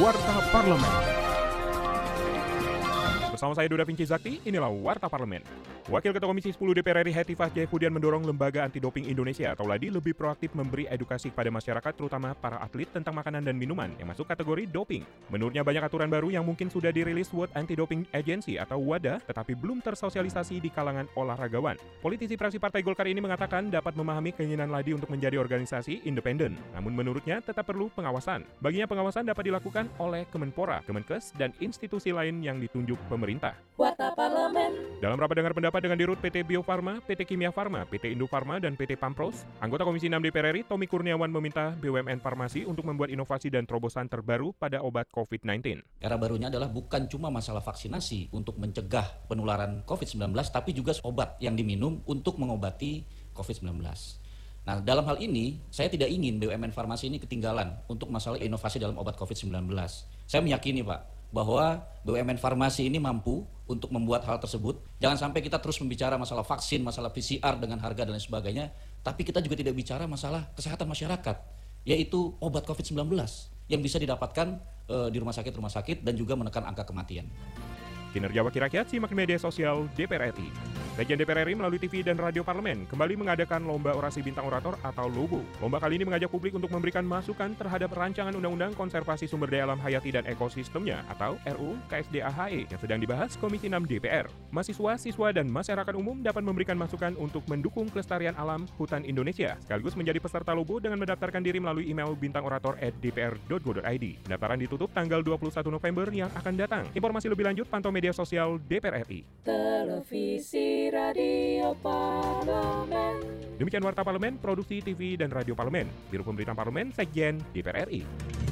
Warta Parlemen. Bersama saya Duda Vinci Zakti, inilah Warta Parlemen. Wakil Ketua Komisi 10 DPR RI Hetifah Jaifudian mendorong Lembaga Anti Doping Indonesia atau LADI lebih proaktif memberi edukasi kepada masyarakat terutama para atlet tentang makanan dan minuman yang masuk kategori doping. Menurutnya banyak aturan baru yang mungkin sudah dirilis World Anti Doping Agency atau WADA tetapi belum tersosialisasi di kalangan olahragawan. Politisi praksi Partai Golkar ini mengatakan dapat memahami keinginan LADI untuk menjadi organisasi independen. Namun menurutnya tetap perlu pengawasan. Baginya pengawasan dapat dilakukan oleh Kemenpora, Kemenkes, dan institusi lain yang ditunjuk pemerintah. Parlemen. Dalam rapat dengar pendapat dengan dirut PT Bio Farma, PT Kimia Farma, PT Indo Farma, dan PT Pampros, anggota Komisi 6 DPR RI Tommy Kurniawan meminta BUMN Farmasi untuk membuat inovasi dan terobosan terbaru pada obat COVID-19. Era barunya adalah bukan cuma masalah vaksinasi untuk mencegah penularan COVID-19, tapi juga obat yang diminum untuk mengobati COVID-19. Nah, dalam hal ini, saya tidak ingin BUMN Farmasi ini ketinggalan untuk masalah inovasi dalam obat COVID-19. Saya meyakini, Pak, bahwa BUMN farmasi ini mampu untuk membuat hal tersebut. Jangan sampai kita terus membicara masalah vaksin, masalah PCR dengan harga dan lain sebagainya, tapi kita juga tidak bicara masalah kesehatan masyarakat, yaitu obat COVID-19 yang bisa didapatkan e, di rumah sakit-rumah sakit dan juga menekan angka kematian. Kinerja Wakil Rakyat simak media sosial DPR RI. Sekjen DPR RI melalui TV dan radio parlemen kembali mengadakan Lomba Orasi Bintang Orator atau LOBO. Lomba kali ini mengajak publik untuk memberikan masukan terhadap rancangan Undang-Undang Konservasi Sumber Daya Alam Hayati dan Ekosistemnya atau RUU KSDAHE yang sedang dibahas Komisi 6 DPR. Mahasiswa, siswa, dan masyarakat umum dapat memberikan masukan untuk mendukung kelestarian alam hutan Indonesia, sekaligus menjadi peserta LOBO dengan mendaftarkan diri melalui email bintangorator@dpr.go.id. Pendaftaran ditutup tanggal 21 November yang akan datang. Informasi lebih lanjut pantau media sosial DPR RI. Televisi Radio Parlemen. Demikian Warta Parlemen, Produksi TV dan Radio Parlemen, Biro Pemberitaan Parlemen, Sekjen DPR RI.